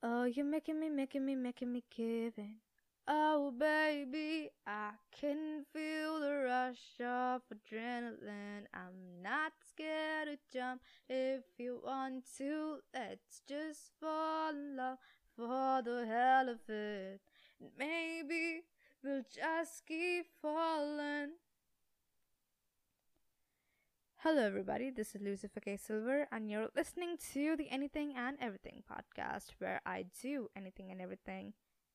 Oh, you're making me, making me, making me giving. Oh, baby, I can feel the rush of adrenaline. I'm not scared to jump if you want to. Let's just fall in love for the hell of it. Maybe we'll just keep falling. Hello, everybody. This is Lucifer K. Silver, and you're listening to the Anything and Everything podcast, where I do anything and everything,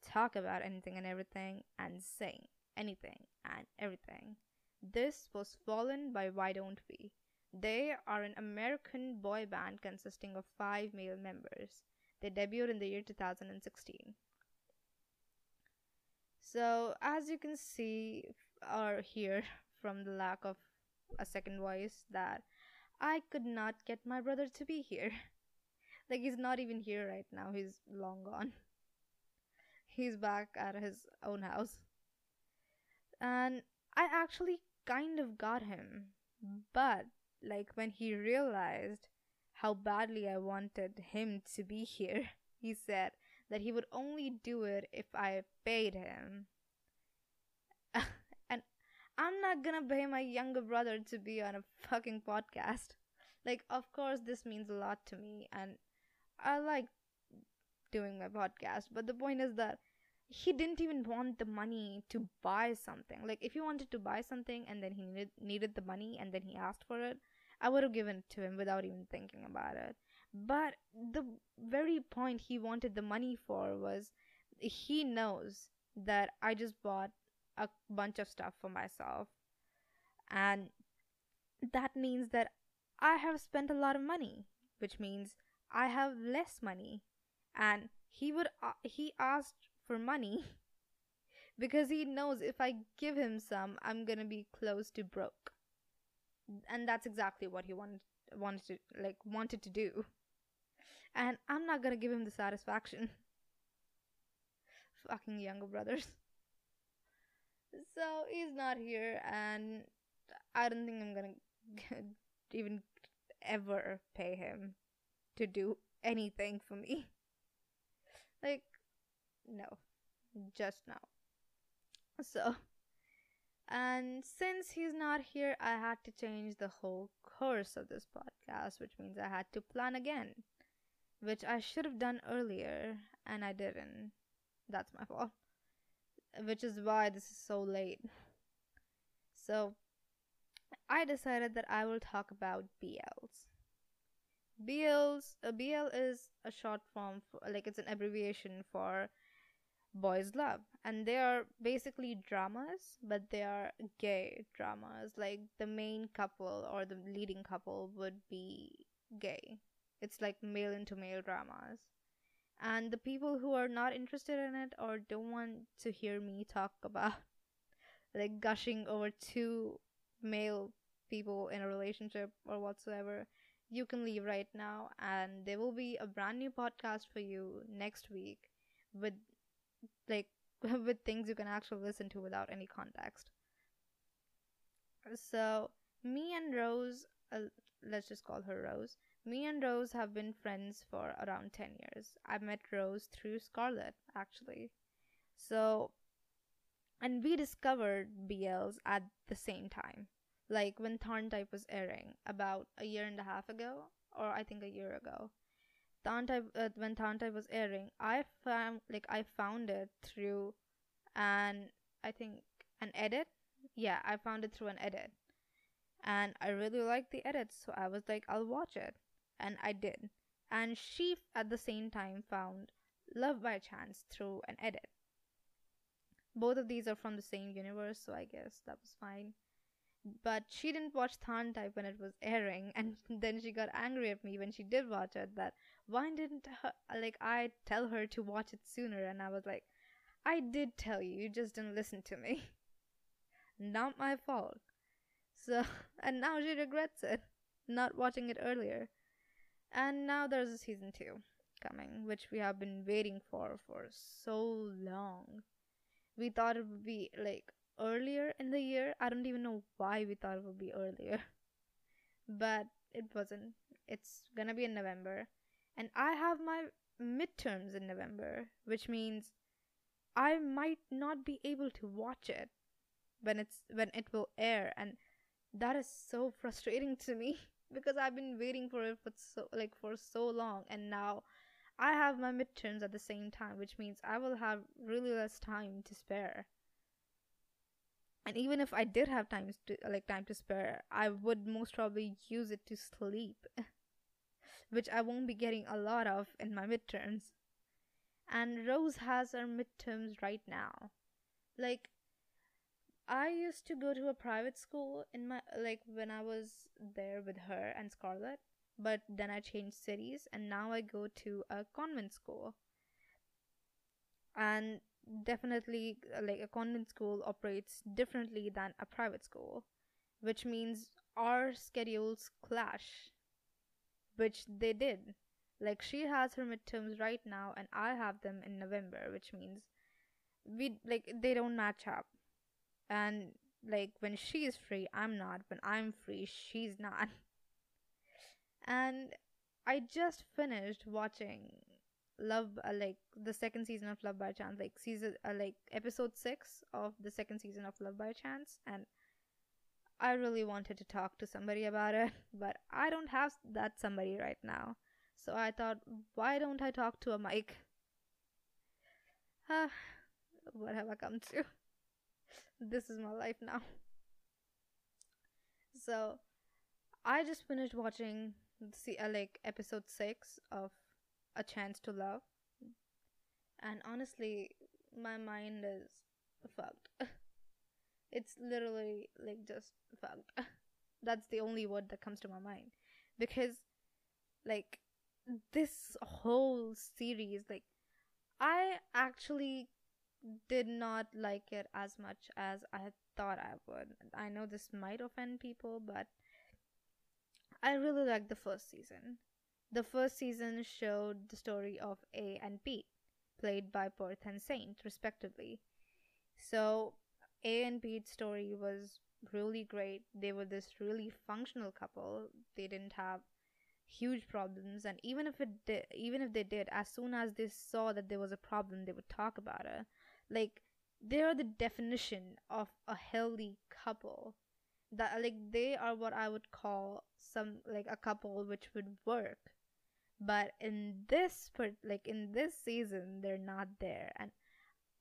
talk about anything and everything, and sing anything and everything. This was Fallen by Why Don't We? They are an American boy band consisting of five male members. They debuted in the year 2016. So, as you can see or hear from the lack of a second voice that I could not get my brother to be here. like he's not even here right now. He's long gone. He's back at his own house. And I actually kind of got him. But like when he realized how badly I wanted him to be here, he said that he would only do it if I paid him. I'm not gonna pay my younger brother to be on a fucking podcast. Like, of course, this means a lot to me, and I like doing my podcast, but the point is that he didn't even want the money to buy something. Like, if he wanted to buy something and then he needed, needed the money and then he asked for it, I would have given it to him without even thinking about it. But the very point he wanted the money for was he knows that I just bought a bunch of stuff for myself. And that means that I have spent a lot of money, which means I have less money. And he would uh, he asked for money because he knows if I give him some, I'm going to be close to broke. And that's exactly what he wanted wanted to like wanted to do. And I'm not going to give him the satisfaction. Fucking younger brothers. So he's not here, and I don't think I'm gonna even ever pay him to do anything for me. Like, no, just now. So, and since he's not here, I had to change the whole course of this podcast, which means I had to plan again, which I should have done earlier, and I didn't. That's my fault which is why this is so late. So, I decided that I will talk about BLs. BLs, a BL is a short form, for, like it's an abbreviation for boys love, and they are basically dramas, but they are gay dramas. Like the main couple or the leading couple would be gay. It's like male into male dramas and the people who are not interested in it or don't want to hear me talk about like gushing over two male people in a relationship or whatsoever you can leave right now and there will be a brand new podcast for you next week with like with things you can actually listen to without any context. So me and rose uh, let's just call her rose me and Rose have been friends for around 10 years. I met Rose through Scarlett, actually. So, and we discovered BLs at the same time. Like when Tharn Type was airing about a year and a half ago, or I think a year ago. Tharn Type, uh, when Tharn Type was airing, I found, like, I found it through an, I think, an edit. Yeah, I found it through an edit. And I really liked the edit, so I was like, I'll watch it and I did. And she at the same time found Love by Chance through an edit. Both of these are from the same universe, so I guess that was fine. But she didn't watch Tharn Type when it was airing, and then she got angry at me when she did watch it. That why didn't her, like I tell her to watch it sooner? And I was like, I did tell you, you just didn't listen to me. Not my fault. So, and now she regrets it, not watching it earlier. And now there's a season two coming, which we have been waiting for for so long. We thought it would be like earlier in the year. I don't even know why we thought it would be earlier. But it wasn't. It's gonna be in November. And I have my midterms in November, which means I might not be able to watch it when it's when it will air and that is so frustrating to me because I've been waiting for it for so like for so long and now I have my midterms at the same time, which means I will have really less time to spare. And even if I did have time to like time to spare, I would most probably use it to sleep, which I won't be getting a lot of in my midterms. And Rose has her midterms right now. Like I used to go to a private school in my like when I was there with her and Scarlett, but then I changed cities and now I go to a convent school. And definitely like a convent school operates differently than a private school, which means our schedules clash, which they did. Like she has her midterms right now and I have them in November, which means we like they don't match up and like when she's free i'm not. When i'm free she's not. And i just finished watching love uh, like the second season of love by chance like season uh, like episode 6 of the second season of love by chance. And i really wanted to talk to somebody about it but i don't have that somebody right now. So i thought why don't i talk to a mic? Ah what have i come to this is my life now. So, I just finished watching see like episode 6 of A Chance to Love. And honestly, my mind is fucked. it's literally like just fucked. That's the only word that comes to my mind because like this whole series like I actually did not like it as much as I thought I would. I know this might offend people, but I really liked the first season. The first season showed the story of A and Pete, played by Perth and Saint, respectively. So, A and Pete's story was really great. They were this really functional couple. They didn't have huge problems and even if it even if they did as soon as they saw that there was a problem they would talk about it like they are the definition of a healthy couple. That like they are what i would call some like a couple which would work. But in this part like in this season they're not there. And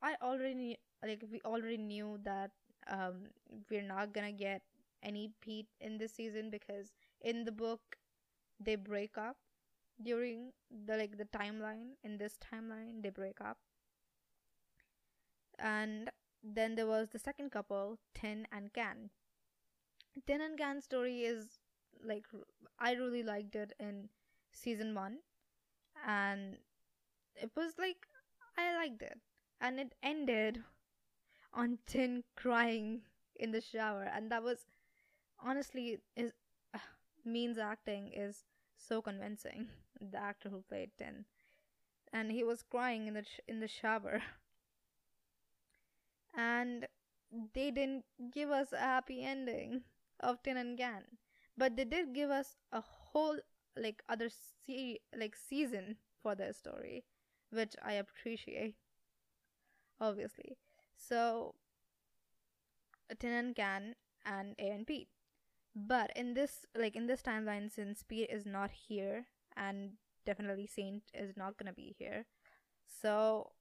i already like we already knew that um we're not gonna get any pete in this season because in the book they break up during the like the timeline. In this timeline they break up and then there was the second couple, Tin and Can. Tin and Can's story is like I really liked it in season one, and it was like I liked it, and it ended on Tin crying in the shower, and that was honestly is uh, Mean's acting is so convincing. The actor who played Tin, and he was crying in the sh- in the shower. and they didn't give us a happy ending of Tin and Can, but they did give us a whole like other se- like season for their story, which I appreciate. Obviously, so Tin and Can and A and P, But in this like in this timeline, since P is not here and definitely Saint is not gonna be here, so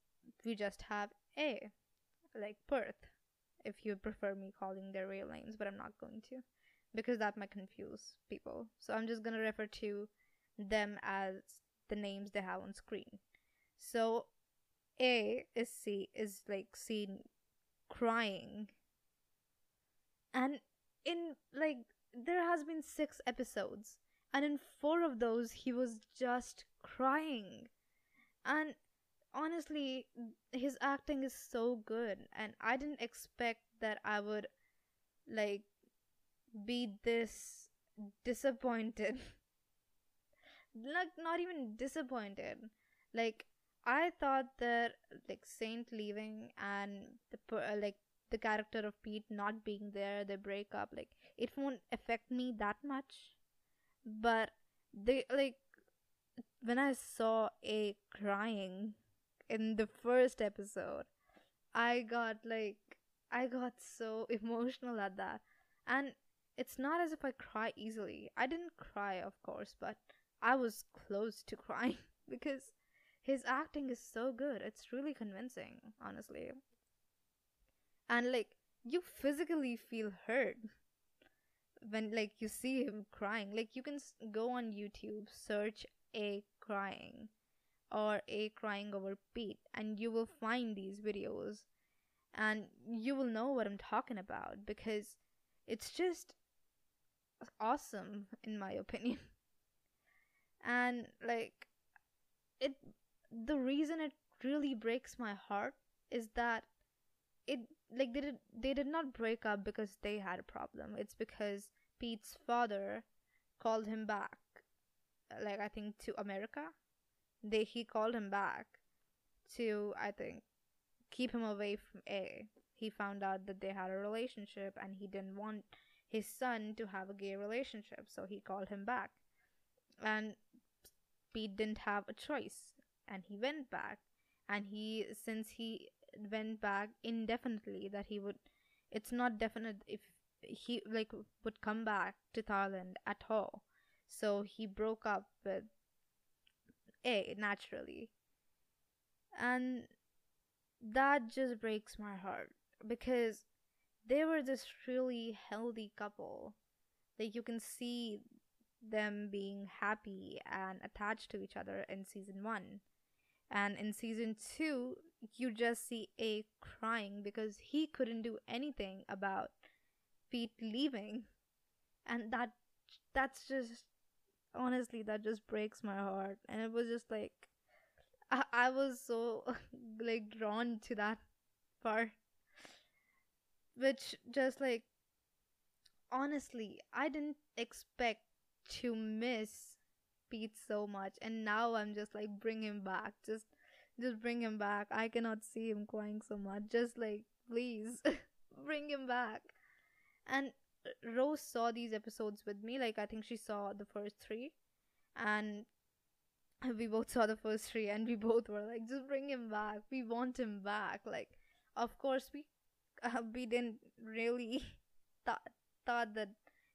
we just have A like Perth, if you prefer me calling their real names, but I'm not going to because that might confuse people. So I'm just going to refer to them as the names they have on screen. So A is C is like seen crying. And in like there has been 6 episodes and in 4 of those he was just crying. And honestly, his acting is so good, and I didn't expect that I would like be this disappointed. like, not even disappointed. Like, I thought that like Saint leaving and the uh, like the character of Pete not being there, the breakup, like it won't affect me that much. But they like when I saw A crying in the first episode, I got like I got so emotional at that. And it's not as if I cry easily. I didn't cry, of course, but I was close to crying because his acting is so good. It's really convincing, honestly. And like you physically feel hurt when like you see him crying. Like you can go on YouTube, search a crying or a crying over Pete and you will find these videos and you will know what I'm talking about because it's just awesome in my opinion. and like it the reason it really breaks my heart is that it like they did they did not break up because they had a problem. It's because Pete's father called him back like I think to America. They he called him back to I think keep him away from A. He found out that they had a relationship and he didn't want his son to have a gay relationship, so he called him back. And Pete didn't have a choice and he went back. And he, since he went back indefinitely, that he would, it's not definite if he like would come back to Thailand at all. So he broke up with A naturally. And that just breaks my heart because they were this really healthy couple. Like you can see them being happy and attached to each other in season one. And in season two, you just see A crying because he couldn't do anything about Pete leaving. And that that's just honestly that just breaks my heart. And it was just like I, I was so like drawn to that part. Which just like honestly i didn't expect to miss pete so much. And now i'm just like bring him back just just bring him back. I cannot see him crying so much. Just like please bring him back. And rose saw these episodes with me like i think she saw the first three. And we both saw the first three and we both were like just bring him back. We want him back. Like of course we uh, we didn't really thought thought that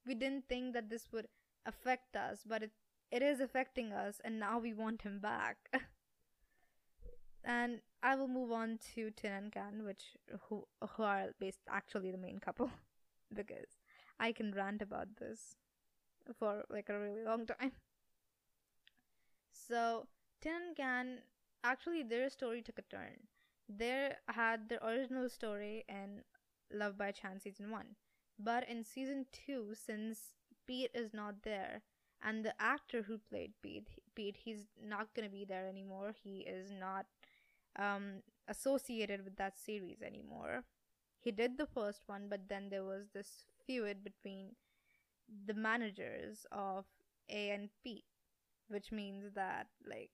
we didn't think that this would affect us but it it is affecting us and now we want him back. And i will move on to tin and can which who who are based actually the main couple because i can rant about this for like a really long time so tin can actually their story took a turn they had the original story in Love by Chance season 1. But in season 2, since Pete is not there, and the actor who played Pete, Pete, he's not gonna be there anymore. He is not um, associated with that series anymore. He did the first one, but then there was this feud between the managers of A and P, which means that like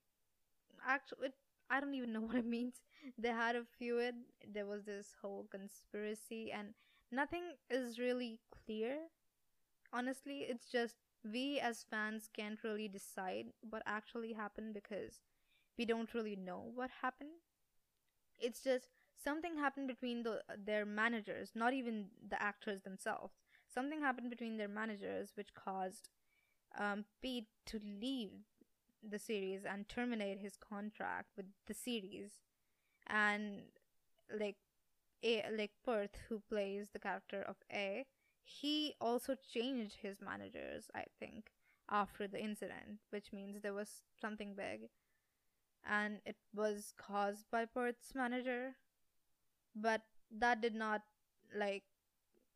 actually I don't even know what it means. They had a feud. There was this whole conspiracy, and nothing is really clear. Honestly, it's just we as fans can't really decide what actually happened because we don't really know what happened. It's just something happened between the, their managers, not even the actors themselves. Something happened between their managers which caused um, Pete to leave the series and terminate his contract with the series. And like a like Perth who plays the character of A he also changed his managers I think after the incident which means there was something big. And it was caused by Perth's manager. But that did not like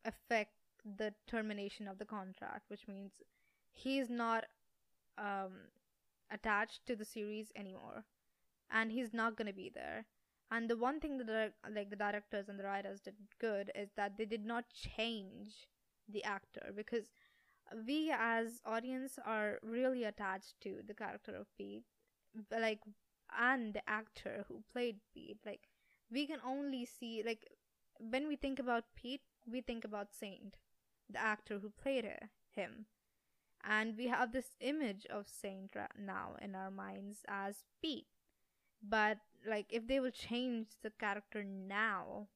affect the termination of the contract which means he's not um attached to the series anymore. And he's not to be there. And the one thing that like the directors and the writers did good is that they did not change the actor because we as audience are really attached to the character of Pete like and the actor who played Pete. Like we can only see like when we think about Pete we think about Saint the actor who played him and we have this image of Saint now in our minds as Pete. But like if they will change the character now,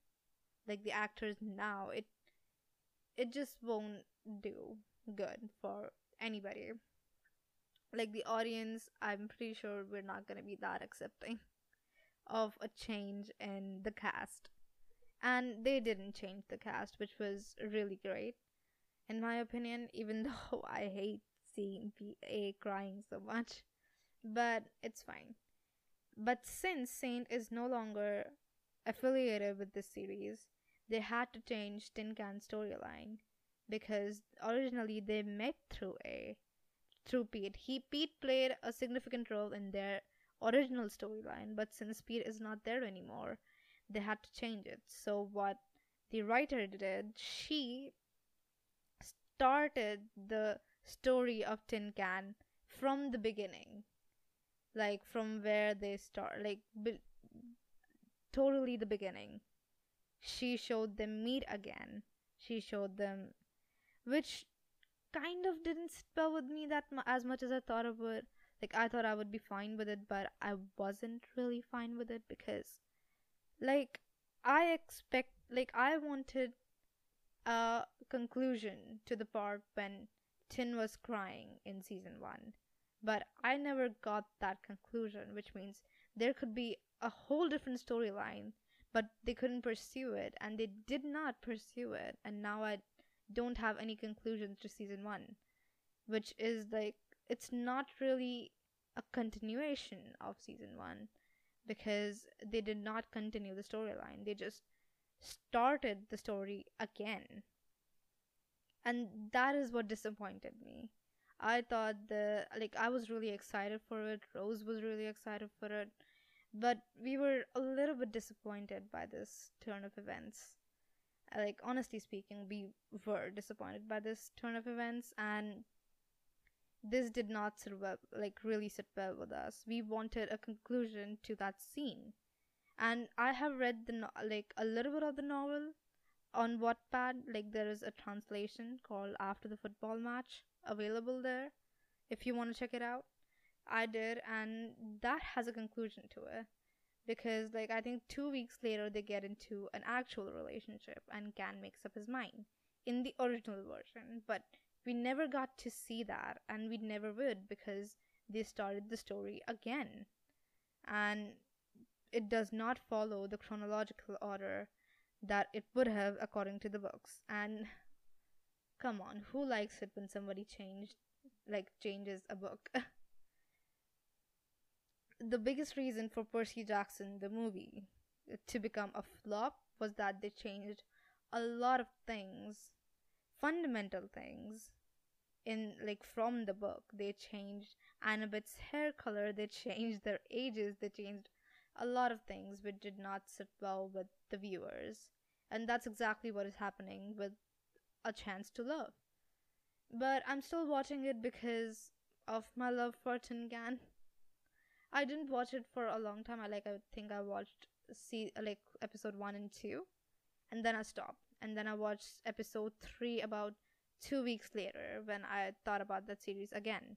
like the actors now, it it just won't do good for anybody. Like the audience, I'm pretty sure we're not gonna be that accepting of a change in the cast. And they didn't change the cast, which was really great in my opinion, even though I hate seeing PA crying so much. But it's fine. But since Saint is no longer affiliated with this series, they had to change Tin Can storyline because originally they met through A, through Pete. He Pete played a significant role in their original storyline, but since Pete is not there anymore, they had to change it. So what the writer did, she started the story of Tin Can from the beginning. Like from where they start, like be- totally the beginning. She showed them meet again. She showed them, which kind of didn't sit well with me that as much as I thought it would. Like I thought I would be fine with it, but I wasn't really fine with it because, like, I expect, like, I wanted a conclusion to the part when Tin was crying in season one. But I never got that conclusion, which means there could be a whole different storyline, but they couldn't pursue it, and they did not pursue it, and now I don't have any conclusions to season one, which is like, it's not really a continuation of season one because they did not continue the storyline. They just started the story again. And that is what disappointed me. I thought the like I was really excited for it. Rose was really excited for it, but we were a little bit disappointed by this turn of events. Uh, like honestly speaking, we were disappointed by this turn of events, and this did not sit well, like really sit well with us. We wanted a conclusion to that scene, and I have read the no- like a little bit of the novel on Wattpad. Like there is a translation called After the Football Match available there, if you want to check it out. I did, and that has a conclusion to it because like I think two weeks later they get into an actual relationship and Can makes up his mind in the original version, but we never got to see that and we never would because they started the story again and it does not follow the chronological order that it would have according to the books. And come on who likes it when somebody changed like changes a book? The biggest reason for percy jackson the movie to become a flop was that they changed a lot of things fundamental things in like from the book. They changed annabeth's hair color they changed their ages they changed a lot of things which did not sit well with the viewers and that's exactly what is happening with a chance to love but i'm still watching it because of my love for Tin Can. i didn't watch it for a long time i like i think i watched see like episode 1 and 2 and then i stopped and then i watched episode 3 about two weeks later when I thought about that series again.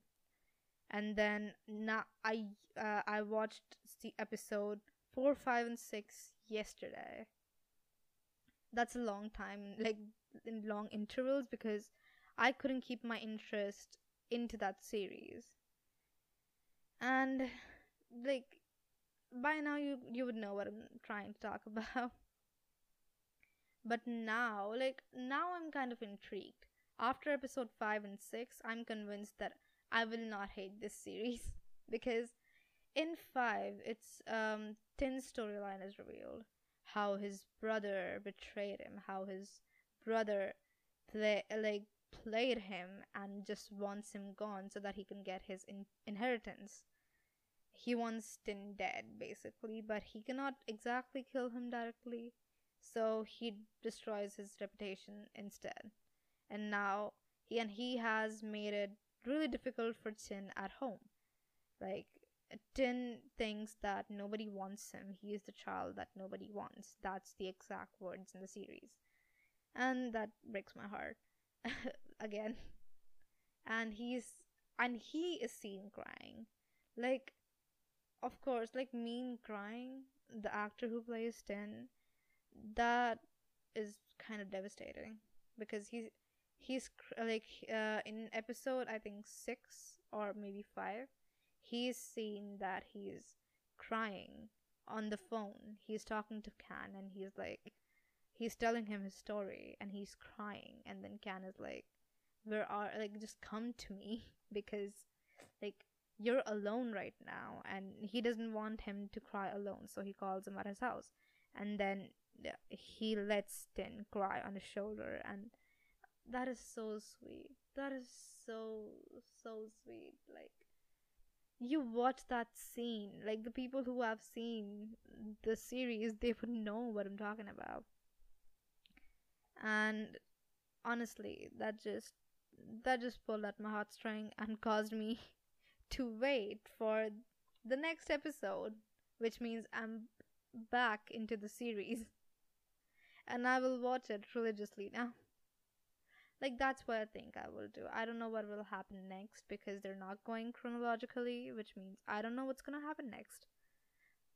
And then now I uh, I watched the episode four, five, and six yesterday. That's a long time, like in long intervals, because I couldn't keep my interest into that series. And like by now you you would know what I'm trying to talk about. But now, like now I'm kind of intrigued after episode 5 and 6, I'm convinced that I will not hate this series because in 5, it's um Tin's storyline is revealed. How his brother betrayed him, how his brother play like played him and just wants him gone so that he can get his in- inheritance. He wants Tin dead basically, but he cannot exactly kill him directly, so he destroys his reputation instead and now he and he has made it really difficult for Tin at home. Like Tin thinks that nobody wants him. He is the child that nobody wants. That's the exact words in the series. And that breaks my heart. Again. and he's and he is seen crying like of course like mean crying the actor who plays Tin that is kind of devastating because he's he's like uh, in episode I think 6 or maybe 5 he's seen that he's crying on the phone. He's talking to Can and he's like he's telling him his story and he's crying. And then Can is like where are like just come to me because like you're alone right now. And he doesn't want him to cry alone so he calls him at his house. And then he lets Tin cry on his shoulder and that is so sweet. That is so so sweet. Like you watch that scene. Like the people who have seen the series they would know what i'm talking about. And honestly that just that just pulled at my heartstring and caused me to wait for the next episode which means i'm back into the series. And i will watch it religiously now like that's what I think I will do. I don't know what will happen next because they're not going chronologically, which means I don't know what's gonna happen next.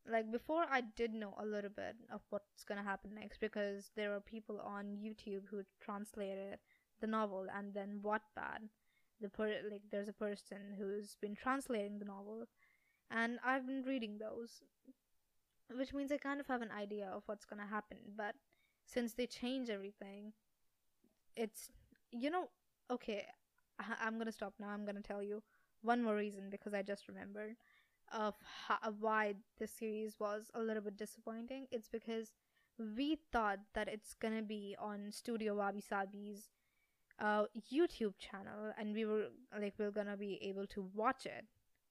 Like before, I did know a little bit of what's gonna happen next because there are people on YouTube who translated the novel and then Wattpad. The per like there's a person who's been translating the novel, and I've been reading those, which means I kind of have an idea of what's gonna happen. But since they change everything, it's you know, okay, I- am gonna stop now. I'm gonna tell you one more reason because I just remembered of how, why this series was a little bit disappointing. It's because we thought that it's gonna be on Studio Wabi Sabi's uh, YouTube channel, and we were like, we are gonna be able to watch it.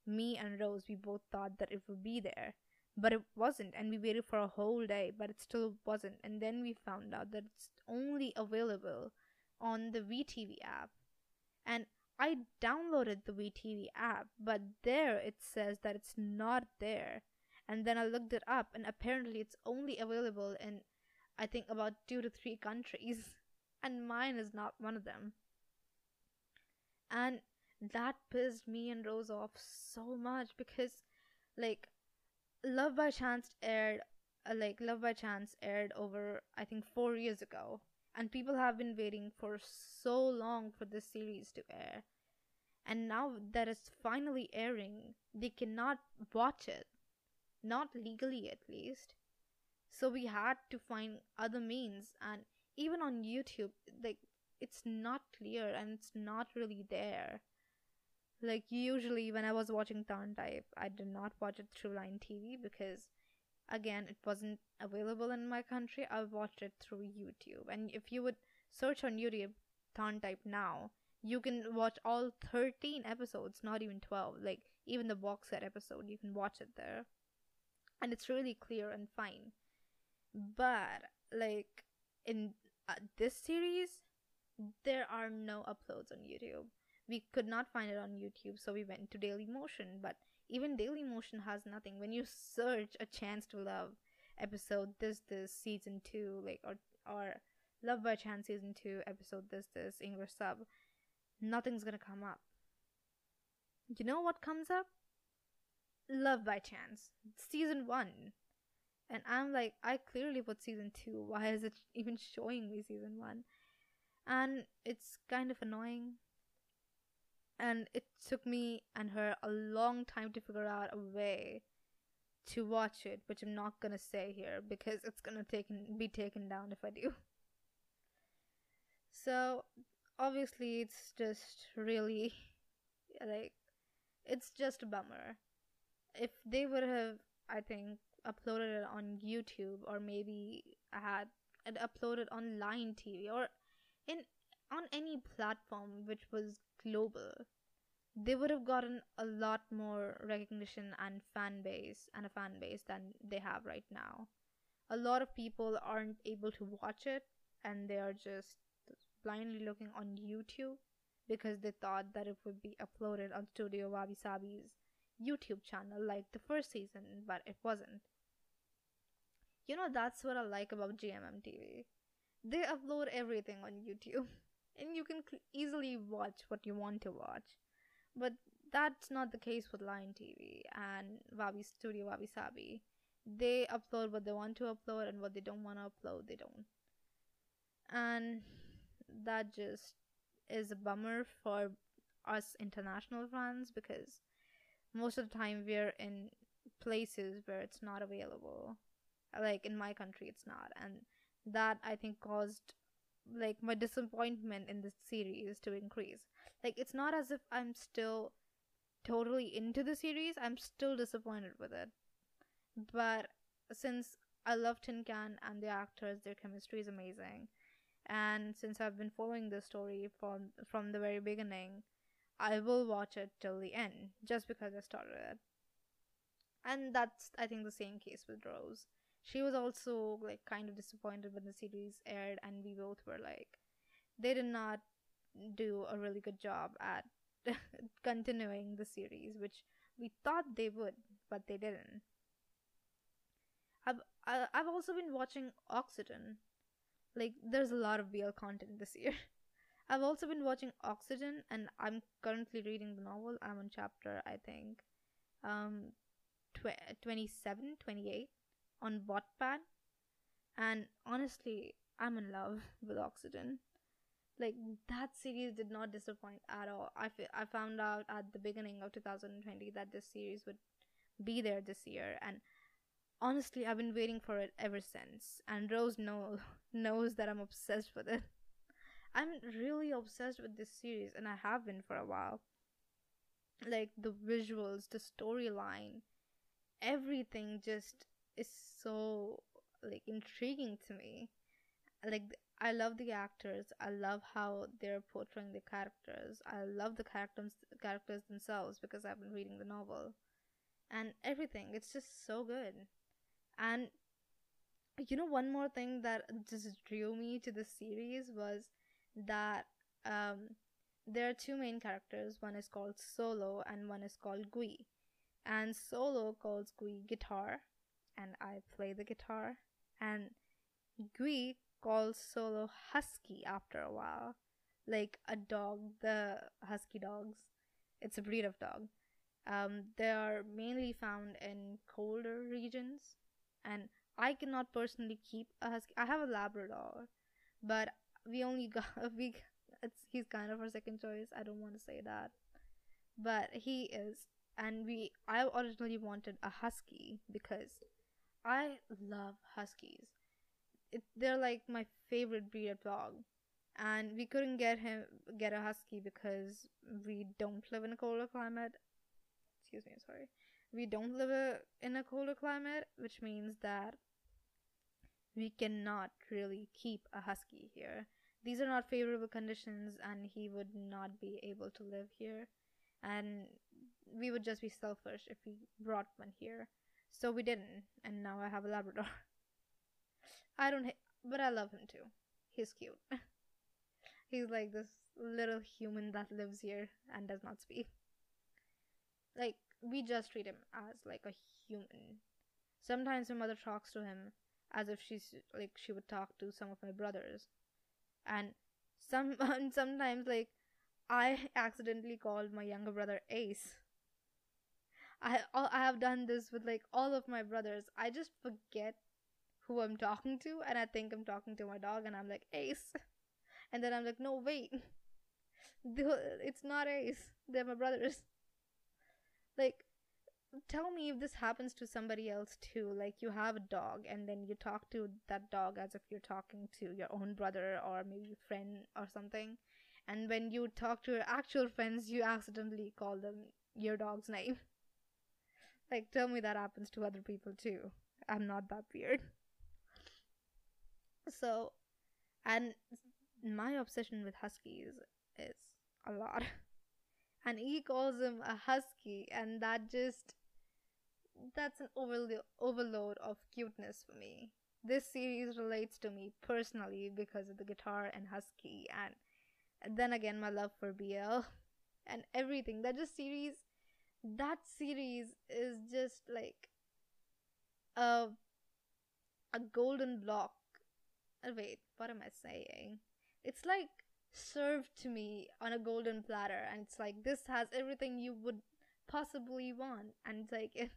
Me and Rose, we both thought that it would be there, but it wasn't, and we waited for a whole day, but it still wasn't. And then we found out that it's only available on the VTV app. And I downloaded the VTV app, but there it says that it's not there. And then I looked it up, and apparently it's only available in, I think, about two to three countries. And mine is not one of them. And that pissed me and Rose off so much because, like, Love by Chance aired, uh, like, Love by Chance aired over, I think, four years ago and people have been waiting for so long for this series to air. And now that it's finally airing they cannot watch it. Not legally at least. So we had to find other means. And even on youtube like it's not clear and it's not really there. Like usually when i was watching Tharn Type i did not watch it through line tv because again it wasn't available in my country. I watched it through youtube. And if you would search on youtube Tharn Type now you can watch all 13 episodes not even 12 like even the box set episode you can watch it there. And it's really clear and fine. But like in uh, this series there are no uploads on youtube. We could not find it on youtube so we went to daily motion but even Daily Motion has nothing. When you search a chance to love episode this this season two, like or or Love by Chance season two episode this this English sub, nothing's gonna come up. You know what comes up? Love by Chance season one. And I'm like, I clearly put season two. Why is it even showing me season one? And it's kind of annoying and it took me and her a long time to figure out a way to watch it, which I'm not gonna say here because it's gonna taken be taken down if I do. So obviously it's just really like it's just a bummer. If they would have I think uploaded it on YouTube or maybe had it uploaded on Line TV or in on any platform which was global, they would have gotten a lot more recognition and fan base and a fan base than they have right now. A lot of people aren't able to watch it and they are just blindly looking on YouTube because they thought that it would be uploaded on Studio Wabi Sabi's YouTube channel like the first season, but it wasn't. You know, that's what I like about GMM TV. They upload everything on YouTube. and you can easily watch what you want to watch. But that's not the case with Line TV and Wabi Studio Wabi Sabi. They upload what they want to upload, and what they don't want to upload, they don't. And that just is a bummer for us international fans because most of the time we're in places where it's not available. Like in my country, it's not, and that I think caused like my disappointment in this series to increase. Like it's not as if I'm still totally into the series, I'm still disappointed with it. But since I love Tin Can and the actors, their chemistry is amazing. And since I've been following the story from from the very beginning, I will watch it till the end just because I started it. And that's I think the same case with Rose. She was also like kind of disappointed when the series aired and we both were like they did not do a really good job at continuing the series, which we thought they would, but they didn't. I've I've also been watching Oxygen. Like, there's a lot of BL content this year. I've also been watching Oxygen, and I'm currently reading the novel. I'm on chapter, I think, um, tw- 27, 28 on Wattpad. And honestly, I'm in love with Oxygen. Like that series did not disappoint at all. I, f- I found out at the beginning of 2020 that this series would be there this year. And honestly i've been waiting for it ever since. And rose know, knows that i'm obsessed with it. I'm really obsessed with this series and i have been for a while. Like the visuals the storyline everything just is so like intriguing to me like I love the actors. I love how they're portraying the characters. I love the characters characters themselves because I've been reading the novel. And everything. It's just so good. And you know one more thing that just drew me to the series was that um there are two main characters. One is called Solo and one is called Gui. And Solo calls Gui guitar and I play the guitar and Gui calls Solo Husky after a while. Like a dog, the Husky dogs. It's a breed of dog. Um, they are mainly found in colder regions, and I cannot personally keep a husky. I have a Labrador, but we only got we. It's he's kind of our second choice. I don't want to say that, but he is, and we. I originally wanted a husky because I love huskies. It, they're like my favorite breed of dog. And we couldn't get him get a husky because we don't live in a colder climate. Excuse me sorry. We don't live a, in a colder climate which means that we cannot really keep a husky here. These are not favorable conditions and he would not be able to live here. And we would just be selfish if we brought one here so we didn't and now i have a labrador I don't, ha- but I love him too. He's cute. He's like this little human that lives here and does not speak. Like, we just treat him as like a human. Sometimes my mother talks to him as if she's like she would talk to some of my brothers. And some and sometimes like I accidentally called my younger brother Ace. I I have done this with like all of my brothers. I just forget who I'm talking to, and I think I'm talking to my dog, and I'm like, Ace. And then I'm like, no, wait. It's not Ace. They're my brothers. Like, tell me if this happens to somebody else too. Like, you have a dog, and then you talk to that dog as if you're talking to your own brother or maybe friend or something. And when you talk to your actual friends, you accidentally call them your dog's name. Like, tell me that happens to other people too. I'm not that weird. So, and my obsession with huskies is a lot. And he calls him a husky, and that just that's an overlo- overload of cuteness for me. This series relates to me personally because of the guitar and husky, and, and then again my love for BL and everything. That just series, that series is just like a a golden block uh, wait, what am I saying? It's like served to me on a golden platter and it's like this has everything you would possibly want and it's like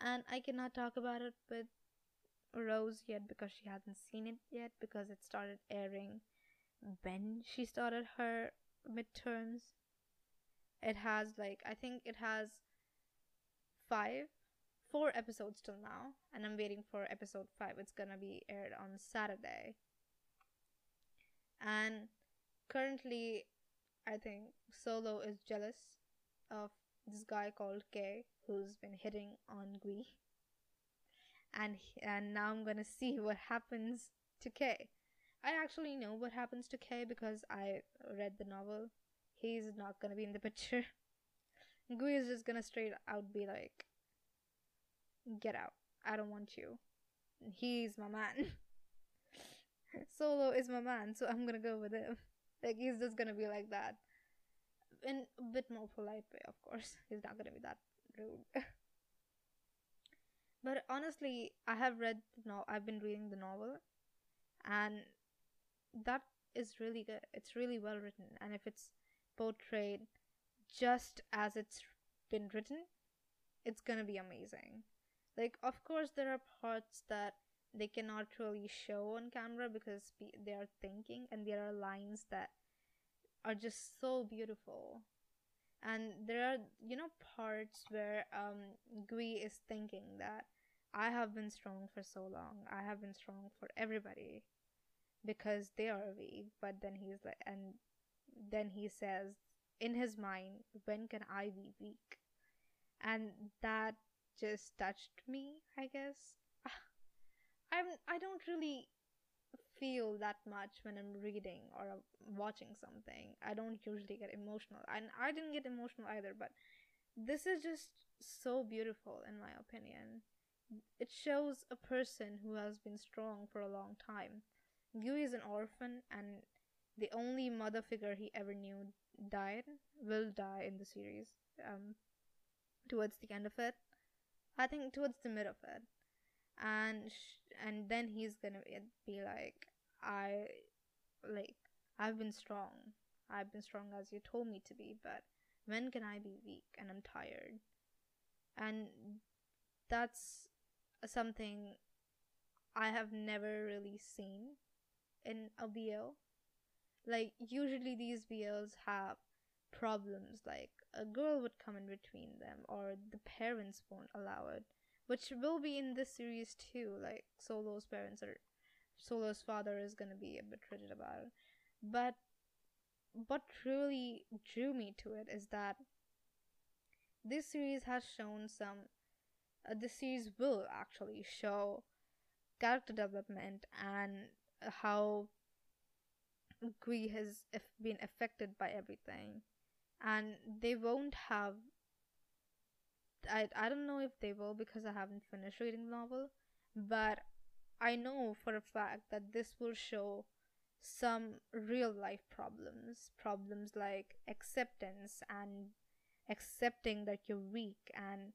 and I cannot talk about it with Rose yet because she hasn't seen it yet because it started airing when she started her midterms. It has like I think it has five four episodes till now and I'm waiting for episode 5. It's to be aired on Saturday. And currently I think Solo is jealous of this guy called Kay who's been hitting on Gui. And and now I'm to see what happens to Kay. I actually know what happens to Kay because I read the novel. He's not to be in the picture. Gui is just to straight out be like get out. I don't want you. He's my man. Solo is my man, so I'm gonna go with him. Like he's just gonna be like that. In a bit more polite way, of course. He's not gonna be that rude. but honestly, I have read no I've been reading the novel and that is really good. It's really well written and if it's portrayed just as it's been written, it's gonna be amazing. Like, of course, there are parts that they cannot really show on camera because they are thinking, and there are lines that are just so beautiful. And there are, you know, parts where um, Gui is thinking that I have been strong for so long. I have been strong for everybody because they are weak. But then he's like, and then he says in his mind, when can I be weak? And that just touched me, I guess. I'm I don't really feel that much when I'm reading or uh, watching something. I don't usually get emotional. And I didn't get emotional either, but this is just so beautiful in my opinion. It shows a person who has been strong for a long time. Gui is an orphan and the only mother figure he ever knew died, will die in the series. Um towards the end of it. I think towards the mid of it, and sh- and then he's gonna be like, I like I've been strong. I've been strong as you told me to be, but when can I be weak and I'm tired? And that's something I have never really seen in a BL. Like usually these BLs have problems like a girl would come in between them or the parents won't allow it which will be in this series too like solo's parents are solo's father is to be a bit rigid about it. But what really drew me to it is that this series has shown some uh, this series will actually show character development and how Gui has been affected by everything and they won't have I, I don't know if they will because I haven't finished reading the novel, but I know for a fact that this will show some real life problems. Problems like acceptance and accepting that you're weak and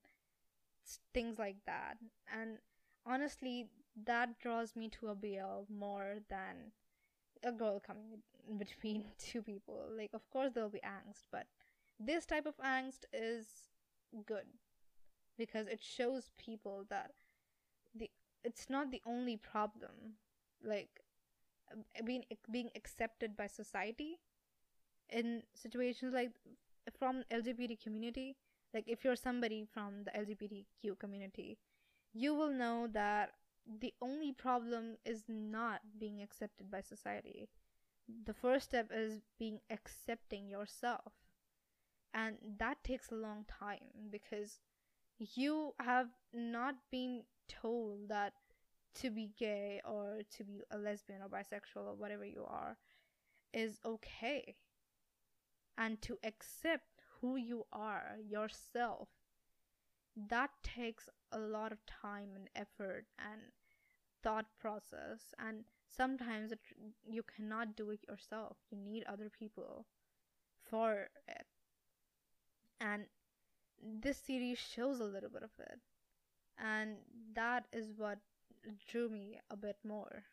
things like that. And honestly, that draws me to a BL more than a girl coming between two people. Like, of course, there'll be angst, but this type of angst is good because it shows people that the it's not the only problem. Like, uh, being being accepted by society in situations like from LGBT community. Like, if you're somebody from the LGBTQ community, you will know that the only problem is not being accepted by society. The first step is being accepting yourself. And that takes a long time because you have not been told that to be gay or to be a lesbian or bisexual or whatever you are is okay. And to accept who you are yourself that takes a lot of time and effort and thought process and sometimes it, you cannot do it yourself you need other people for it and this series shows a little bit of it and that is what drew me a bit more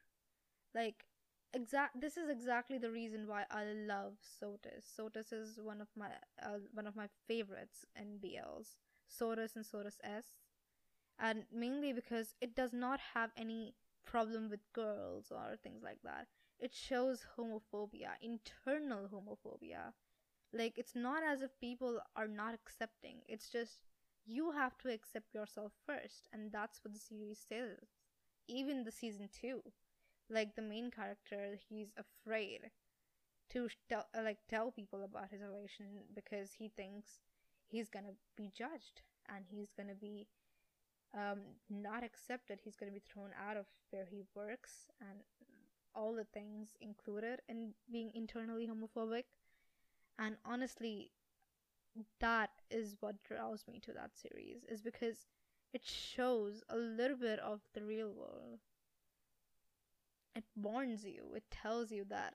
like exact this is exactly the reason why I love Sotus. Sotus is one of my uh, one of my favorites in BLs. Sotus and Sotus S, and mainly because it does not have any problem with girls or things like that. It shows homophobia, internal homophobia. Like it's not as if people are not accepting. It's just you have to accept yourself first, and that's what the series says. Even the season two like the main character he's afraid to tell, uh, like tell people about his relation because he thinks he's gonna be judged and he's gonna be um, not accepted he's gonna be thrown out of where he works and all the things included in being internally homophobic. And honestly that is what draws me to that series is because it shows a little bit of the real world. It warns you it tells you that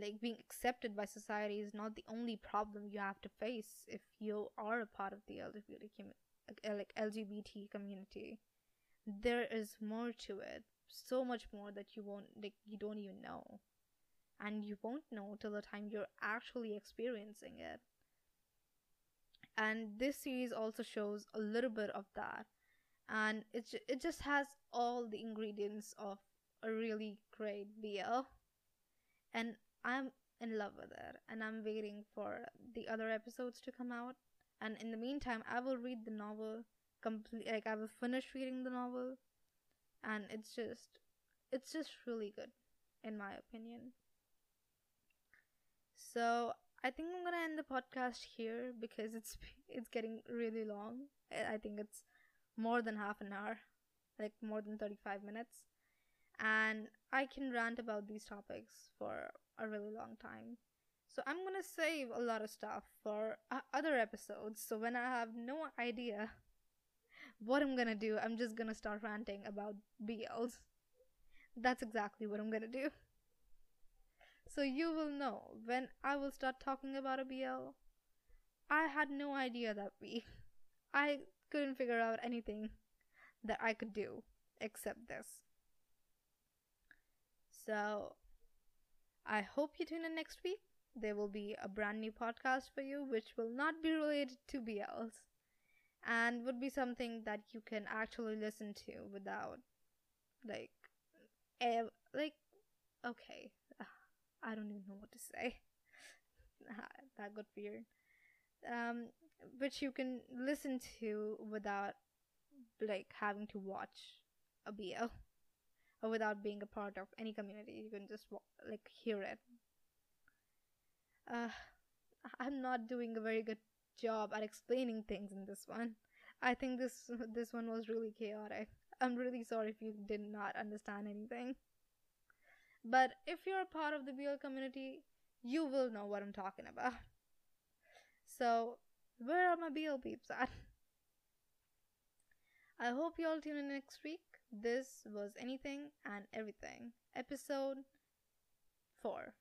like being accepted by society is not the only problem you have to face if you are a part of the LGBT Uh, like LGBT community. There is more to it, so much more that you won't like you don't even know, and you won't know till the time you're actually experiencing it. And this series also shows a little bit of that, and it it just has all the ingredients of a really great BL. And I'm in love with it. And I'm waiting for the other episodes to come out. And in the meantime, I will read the novel complete like I will finish reading the novel. And it's just it's just really good in my opinion. So I think I'm gonna end the podcast here because it's it's getting really long. I think it's more than half an hour, like more than 35 minutes and I can rant about these topics for a really long time. So I'm gonna save a lot of stuff for uh, other episodes. So when I have no idea what I'm gonna do, I'm just gonna start ranting about BLs. That's exactly what I'm gonna do. So you will know when I will start talking about a BL. I had no idea that we. I couldn't figure out anything that I could do except this. So I hope you tune in next week. There will be a brand new podcast for you, which will not be related to BLs and would be something that you can actually listen to without like ev- like okay i don't even know what to say. That got weird. Um which you can listen to without like having to watch a bl or without being a part of any community. You can just like hear it uh i'm not doing a very good job at explaining things in this one. I think this this one was really chaotic. I'm really sorry if you did not understand anything. But if you're a part of the BL community you will know what i'm talking about. So where are my BL peeps at? I hope you all tune in next week. This was Anything and Everything, episode 4.